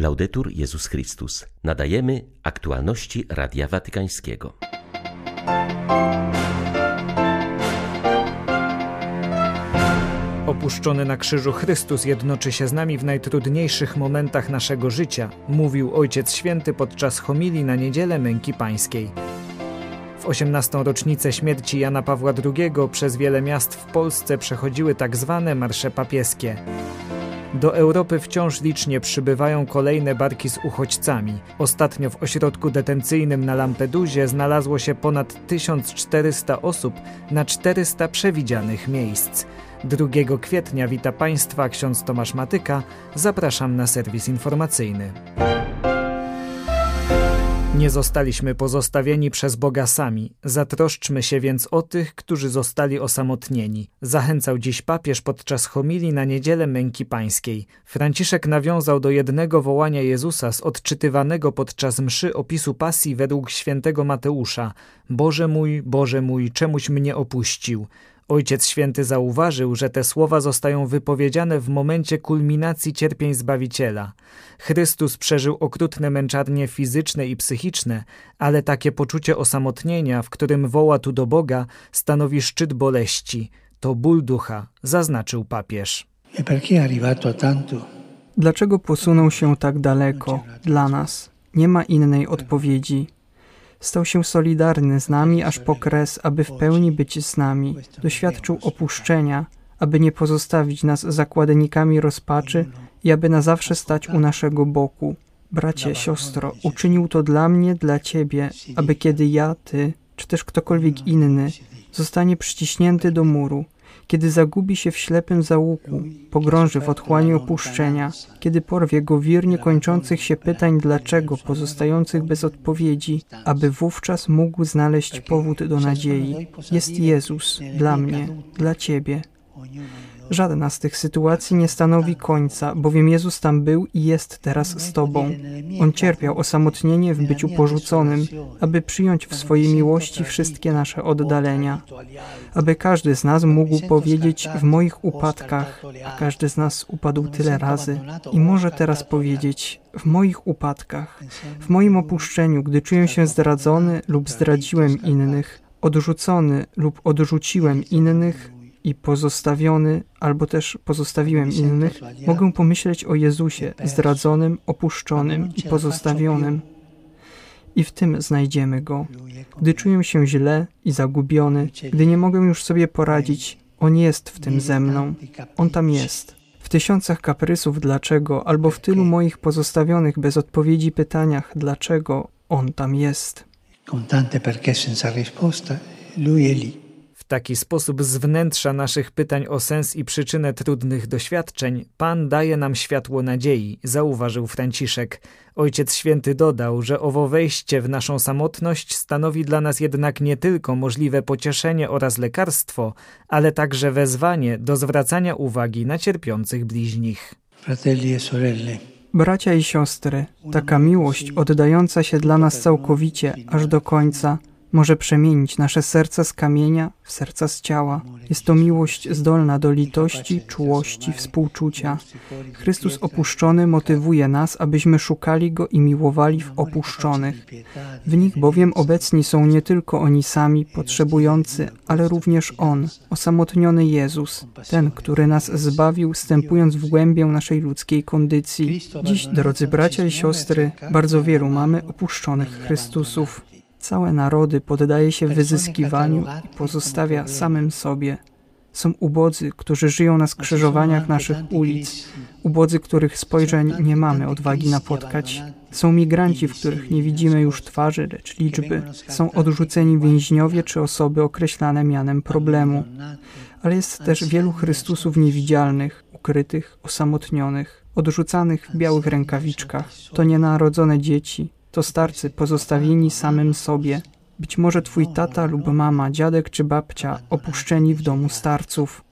Laudetur Jezus Chrystus. Nadajemy aktualności Radia Watykańskiego. Opuszczony na krzyżu Chrystus jednoczy się z nami w najtrudniejszych momentach naszego życia, mówił Ojciec Święty podczas homilii na niedzielę męki pańskiej. W 18. rocznicę śmierci Jana Pawła II przez wiele miast w Polsce przechodziły tak zwane marsze papieskie. Do Europy wciąż licznie przybywają kolejne barki z uchodźcami. Ostatnio w ośrodku detencyjnym na Lampedusie znalazło się ponad 1400 osób na 400 przewidzianych miejsc. 2 kwietnia wita Państwa ksiądz Tomasz Matyka. Zapraszam na serwis informacyjny. Nie zostaliśmy pozostawieni przez Boga sami. Zatroszczmy się więc o tych, którzy zostali osamotnieni. Zachęcał dziś papież podczas homilii na niedzielę męki pańskiej. Franciszek nawiązał do jednego wołania Jezusa z odczytywanego podczas mszy opisu pasji według świętego Mateusza. Boże mój, Boże mój, czemuś mnie opuścił. Ojciec Święty zauważył, że te słowa zostają wypowiedziane w momencie kulminacji cierpień Zbawiciela. Chrystus przeżył okrutne męczarnie fizyczne i psychiczne, ale takie poczucie osamotnienia, w którym woła tu do Boga, stanowi szczyt boleści. To ból ducha, zaznaczył papież. Dlaczego posunął się tak daleko dla nas? Nie ma innej odpowiedzi. Stał się solidarny z nami aż po kres, aby w pełni być z nami. Doświadczył opuszczenia, aby nie pozostawić nas zakładnikami rozpaczy i aby na zawsze stać u naszego boku. Bracie, siostro, uczynił to dla mnie, dla ciebie, aby kiedy ja, ty, czy też ktokolwiek inny zostanie przyciśnięty do muru, kiedy zagubi się w ślepym załuku, pogrąży w otchłani opuszczenia, kiedy porwie go wir niekończących się pytań dlaczego pozostających bez odpowiedzi, aby wówczas mógł znaleźć powód do nadziei. Jest Jezus dla mnie, dla Ciebie. Żadna z tych sytuacji nie stanowi końca, bowiem Jezus tam był i jest teraz z Tobą. On cierpiał osamotnienie w byciu porzuconym, aby przyjąć w swojej miłości wszystkie nasze oddalenia. Aby każdy z nas mógł powiedzieć w moich upadkach, a każdy z nas upadł tyle razy, i może teraz powiedzieć w moich upadkach, w moim opuszczeniu, gdy czuję się zdradzony lub zdradziłem innych, odrzucony lub odrzuciłem innych, i pozostawiony, albo też pozostawiłem innych, mogę pomyśleć o Jezusie, zdradzonym, opuszczonym i pozostawionym. I w tym znajdziemy Go. Gdy czuję się źle i zagubiony, gdy nie mogę już sobie poradzić, On jest w tym ze mną. On tam jest. W tysiącach kaprysów dlaczego, albo w tylu moich pozostawionych bez odpowiedzi pytaniach dlaczego On tam jest. Con tante perché senza risposta, Lui è lì taki sposób z wnętrza naszych pytań o sens i przyczynę trudnych doświadczeń Pan daje nam światło nadziei, zauważył Franciszek. Ojciec Święty dodał, że owo wejście w naszą samotność stanowi dla nas jednak nie tylko możliwe pocieszenie oraz lekarstwo, ale także wezwanie do zwracania uwagi na cierpiących bliźnich. Fratelli e sorelle. Bracia i siostry, taka miłość oddająca się dla nas całkowicie, aż do końca – może przemienić nasze serca z kamienia w serca z ciała. Jest to miłość zdolna do litości, czułości, współczucia. Chrystus opuszczony motywuje nas, abyśmy szukali Go i miłowali w opuszczonych. W nich bowiem obecni są nie tylko oni sami, potrzebujący, ale również On, osamotniony Jezus, ten, który nas zbawił, wstępując w głębię naszej ludzkiej kondycji. Dziś, drodzy bracia i siostry, bardzo wielu mamy opuszczonych Chrystusów. Całe narody poddaje się wyzyskiwaniu i pozostawia samym sobie. Są ubodzy, którzy żyją na skrzyżowaniach naszych ulic, ubodzy, których spojrzeń nie mamy odwagi napotkać. Są migranci, w których nie widzimy już twarzy, lecz liczby. Są odrzuceni więźniowie czy osoby określane mianem problemu. Ale jest też wielu Chrystusów niewidzialnych, ukrytych, osamotnionych, odrzucanych w białych rękawiczkach. To nienarodzone dzieci, to starcy pozostawieni samym sobie. Być może twój tata lub mama, dziadek czy babcia opuszczeni w domu starców.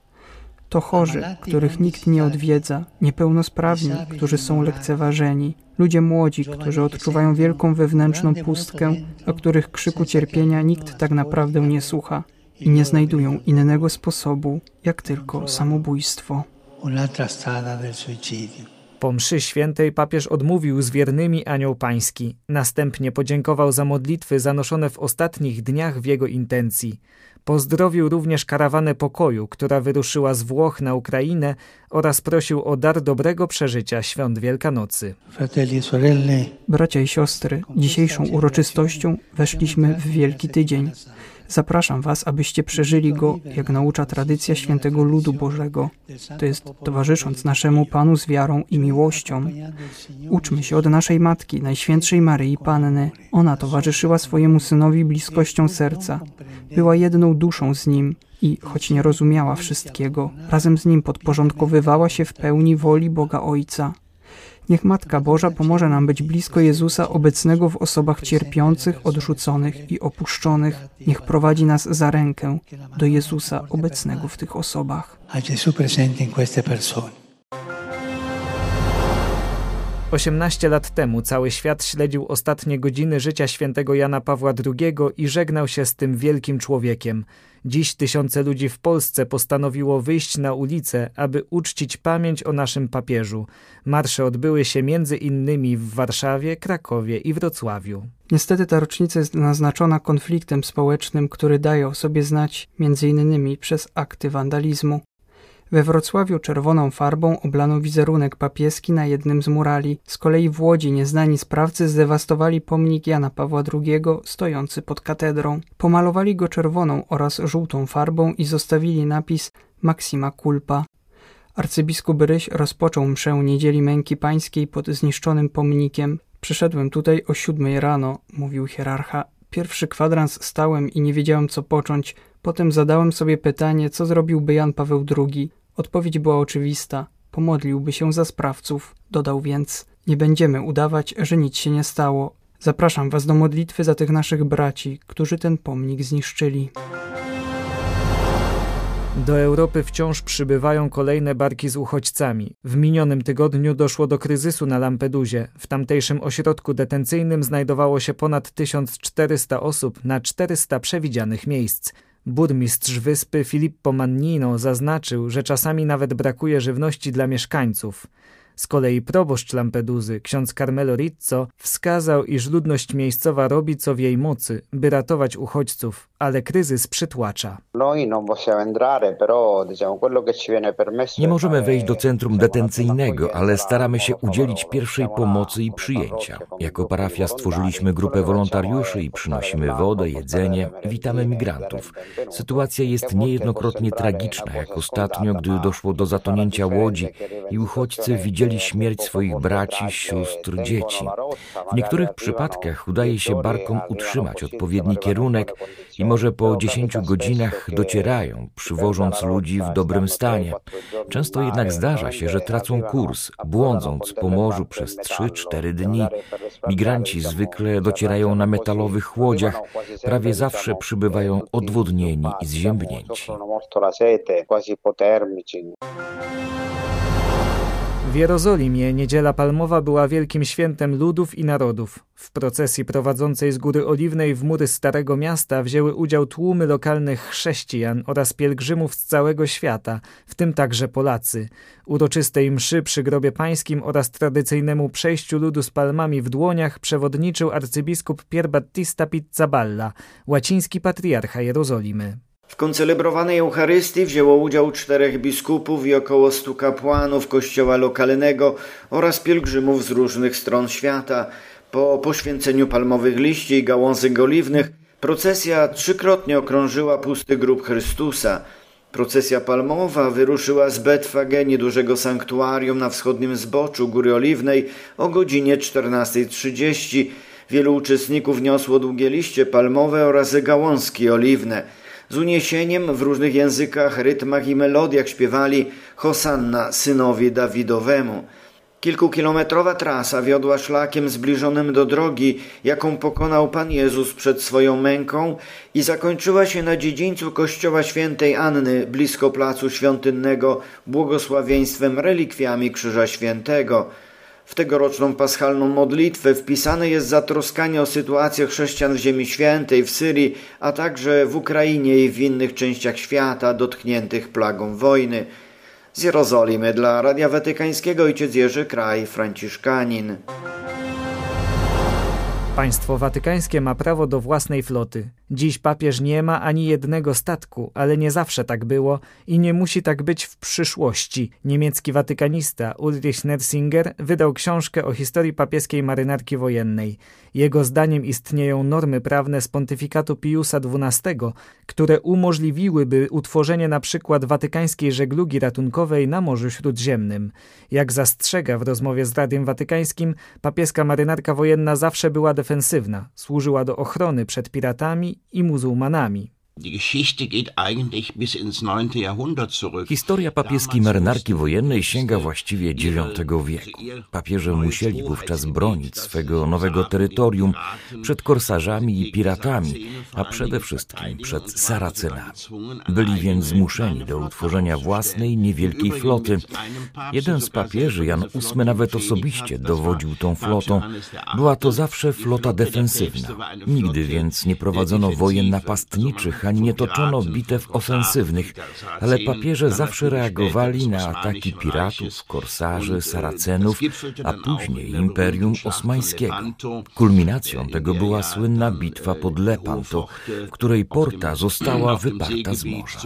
To chorzy, których nikt nie odwiedza, niepełnosprawni, którzy są lekceważeni, ludzie młodzi, którzy odczuwają wielką wewnętrzną pustkę, o których krzyku cierpienia nikt tak naprawdę nie słucha i nie znajdują innego sposobu, jak tylko samobójstwo. Un'altra strada del suicidio. Po mszy świętej papież odmówił z wiernymi anioł pański. Następnie podziękował za modlitwy zanoszone w ostatnich dniach w jego intencji. Pozdrowił również karawanę pokoju, która wyruszyła z Włoch na Ukrainę oraz prosił o dar dobrego przeżycia świąt Wielkanocy. Bracia i siostry, dzisiejszą uroczystością weszliśmy w Wielki Tydzień. Zapraszam Was, abyście przeżyli go, jak naucza tradycja świętego ludu Bożego. To jest towarzysząc naszemu Panu z wiarą i miłością. Uczmy się od naszej Matki, Najświętszej Maryi Panny. Ona towarzyszyła swojemu synowi bliskością serca. Była jedną duszą z nim i, choć nie rozumiała wszystkiego, razem z nim podporządkowywała się w pełni woli Boga Ojca. Niech Matka Boża pomoże nam być blisko Jezusa obecnego w osobach cierpiących, odrzuconych i opuszczonych. Niech prowadzi nas za rękę do Jezusa obecnego w tych osobach. A Gesù presente in queste persone. 18 lat temu cały świat śledził ostatnie godziny życia świętego Jana Pawła II i żegnał się z tym wielkim człowiekiem. Dziś tysiące ludzi w Polsce postanowiło wyjść na ulicę, aby uczcić pamięć o naszym papieżu. Marsze odbyły się między innymi w Warszawie, Krakowie i Wrocławiu. Niestety ta rocznica jest naznaczona konfliktem społecznym, który daje o sobie znać między innymi przez akty wandalizmu. We Wrocławiu czerwoną farbą oblano wizerunek papieski na jednym z murali. Z kolei w Łodzi nieznani sprawcy zdewastowali pomnik Jana Pawła II stojący pod katedrą. Pomalowali go czerwoną oraz żółtą farbą i zostawili napis Maxima Culpa. Arcybiskup Ryś rozpoczął mszę Niedzieli Męki Pańskiej pod zniszczonym pomnikiem. Przyszedłem tutaj o siódmej rano, mówił hierarcha. Pierwszy kwadrans stałem i nie wiedziałem co począć. Potem zadałem sobie pytanie, co zrobiłby Jan Paweł II. Odpowiedź była oczywista. Pomodliłby się za sprawców. Dodał więc: Nie będziemy udawać, że nic się nie stało. Zapraszam was do modlitwy za tych naszych braci, którzy ten pomnik zniszczyli. Do Europy wciąż przybywają kolejne barki z uchodźcami. W minionym tygodniu doszło do kryzysu na Lampedusie. W tamtejszym ośrodku detencyjnym znajdowało się ponad 1400 osób na 400 przewidzianych miejsc. Burmistrz wyspy Filippo Mannino zaznaczył, że czasami nawet brakuje żywności dla mieszkańców. Z kolei proboszcz Lampeduzy, ksiądz Carmelo Rizzo, wskazał, iż ludność miejscowa robi co w jej mocy, by ratować uchodźców, ale kryzys przytłacza. Nie możemy wejść do centrum detencyjnego, ale staramy się udzielić pierwszej pomocy i przyjęcia. Jako parafia stworzyliśmy grupę wolontariuszy i przynosimy wodę, jedzenie, witamy migrantów. Sytuacja jest niejednokrotnie tragiczna, jak ostatnio, gdy doszło do zatonięcia łodzi i uchodźcy widzieli śmierć swoich braci, sióstr, dzieci. W niektórych przypadkach udaje się barkom utrzymać odpowiedni kierunek i może po 10 godzinach docierają, przywożąc ludzi w dobrym stanie. Często jednak zdarza się, że tracą kurs, błądząc po morzu przez 3-4 dni. Migranci zwykle docierają na metalowych łodziach, prawie zawsze przybywają odwodnieni i zziębnięci. W Jerozolimie Niedziela Palmowa była wielkim świętem ludów i narodów. W procesji prowadzącej z Góry Oliwnej w mury Starego Miasta wzięły udział tłumy lokalnych chrześcijan oraz pielgrzymów z całego świata, w tym także Polacy. Uroczystej mszy przy grobie pańskim oraz tradycyjnemu przejściu ludu z palmami w dłoniach przewodniczył arcybiskup Pier Battista Pizzaballa, łaciński patriarcha Jerozolimy. W koncelebrowanej Eucharystii wzięło udział czterech biskupów i około stu kapłanów kościoła lokalnego oraz pielgrzymów z różnych stron świata. Po poświęceniu palmowych liści i gałązek oliwnych procesja trzykrotnie okrążyła pusty grób Chrystusa. Procesja palmowa wyruszyła z Betfage, niedużego sanktuarium na wschodnim zboczu Góry Oliwnej o godzinie 14.30. Wielu uczestników niosło długie liście palmowe oraz gałązki oliwne z uniesieniem w różnych językach, rytmach i melodiach śpiewali Hosanna synowi Dawidowemu. Kilkukilometrowa trasa wiodła szlakiem zbliżonym do drogi, jaką pokonał Pan Jezus przed swoją męką i zakończyła się na dziedzińcu kościoła świętej Anny blisko placu świątynnego błogosławieństwem relikwiami Krzyża Świętego – w tegoroczną paschalną modlitwę wpisane jest zatroskanie o sytuację chrześcijan w Ziemi Świętej, w Syrii, a także w Ukrainie i w innych częściach świata dotkniętych plagą wojny. Z Jerozolimy dla Radia Watykańskiego ojciec Jerzy Kraj, Franciszkanin. Państwo watykańskie ma prawo do własnej floty. Dziś papież nie ma ani jednego statku, ale nie zawsze tak było i nie musi tak być w przyszłości. Niemiecki watykanista Ulrich Nersinger wydał książkę o historii papieskiej marynarki wojennej. Jego zdaniem istnieją normy prawne z pontyfikatu Piusa XII, które umożliwiłyby utworzenie na przykład watykańskiej żeglugi ratunkowej na Morzu Śródziemnym. Jak zastrzega w rozmowie z Radiem Watykańskim, papieska marynarka wojenna zawsze była defensywna, służyła do ochrony przed piratami i muzułmanami. Historia papieskiej marynarki wojennej sięga właściwie IX wieku. Papieże musieli wówczas bronić swego nowego terytorium przed korsarzami i piratami, a przede wszystkim przed Saracenami. Byli więc zmuszeni do utworzenia własnej, niewielkiej floty. Jeden z papieży, Jan VIII, nawet osobiście dowodził tą flotą. Była to zawsze flota defensywna. Nigdy więc nie prowadzono wojen napastniczych, nie toczono bitew ofensywnych, ale papieże zawsze reagowali na ataki piratów, korsarzy, Saracenów, a później Imperium Osmańskiego. Kulminacją tego była słynna bitwa pod Lepanto, w której Porta została wyparta z morza.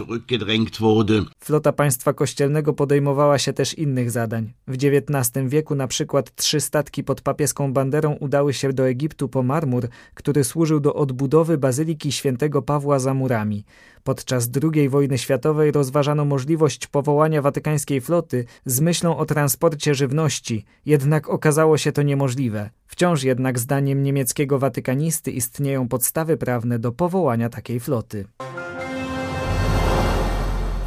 Flota państwa kościelnego podejmowała się też innych zadań. W XIX wieku na przykład trzy statki pod papieską banderą udały się do Egiptu po marmur, który służył do odbudowy bazyliki świętego Pawła za Podczas II wojny światowej rozważano możliwość powołania watykańskiej floty z myślą o transporcie żywności, jednak okazało się to niemożliwe. Wciąż jednak zdaniem niemieckiego watykanisty istnieją podstawy prawne do powołania takiej floty.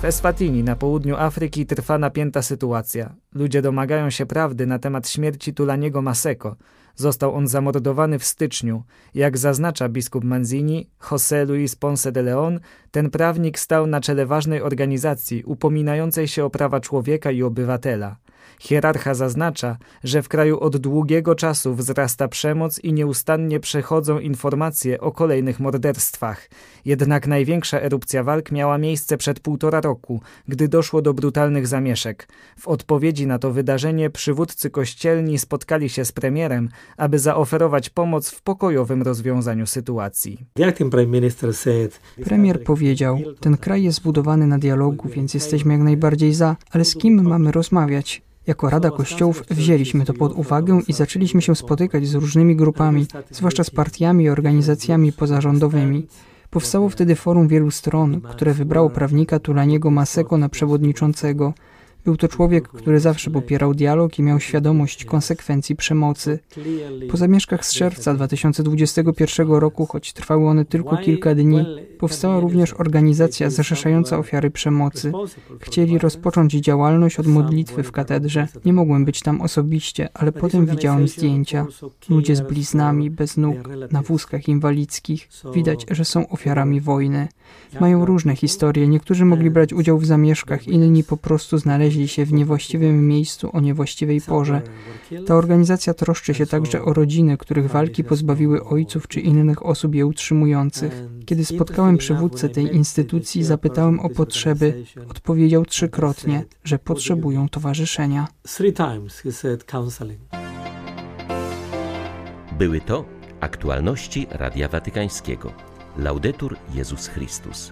W Eswatini na południu Afryki trwa napięta sytuacja. Ludzie domagają się prawdy na temat śmierci Tulaniego Maseko. Został on zamordowany w styczniu. Jak zaznacza biskup Manzini, José Luis Ponce de León, ten prawnik stał na czele ważnej organizacji upominającej się o prawa człowieka i obywatela. Hierarcha zaznacza, że w kraju od długiego czasu wzrasta przemoc i nieustannie przechodzą informacje o kolejnych morderstwach. Jednak największa erupcja walk miała miejsce przed półtora roku, gdy doszło do brutalnych zamieszek. W odpowiedzi na to wydarzenie przywódcy kościelni spotkali się z premierem, aby zaoferować pomoc w pokojowym rozwiązaniu sytuacji. Premier powiedział: Ten kraj jest zbudowany na dialogu, więc jesteśmy jak najbardziej za, ale z kim mamy rozmawiać? Jako Rada Kościołów wzięliśmy to pod uwagę i zaczęliśmy się spotykać z różnymi grupami, zwłaszcza z partiami i organizacjami pozarządowymi. Powstało wtedy forum wielu stron, które wybrało prawnika Tulaniego Maseko na przewodniczącego. Był to człowiek, który zawsze popierał dialog i miał świadomość konsekwencji przemocy. Po zamieszkach z czerwca 2021 roku, choć trwały one tylko kilka dni, powstała również organizacja zrzeszająca ofiary przemocy. Chcieli rozpocząć działalność od modlitwy w katedrze. Nie mogłem być tam osobiście, ale potem widziałem zdjęcia. Ludzie z bliznami, bez nóg, na wózkach inwalidzkich. Widać, że są ofiarami wojny. Mają różne historie. Niektórzy mogli brać udział w zamieszkach, inni po prostu znaleźli się w niewłaściwym miejscu o niewłaściwej porze. Ta organizacja troszczy się także o rodziny, których walki pozbawiły ojców czy innych osób je utrzymujących. Kiedy spotkałem przywódcę tej instytucji, zapytałem o potrzeby. Odpowiedział trzykrotnie, że potrzebują towarzyszenia. Były to aktualności Radia Watykańskiego. Laudetur Jezus Chrystus.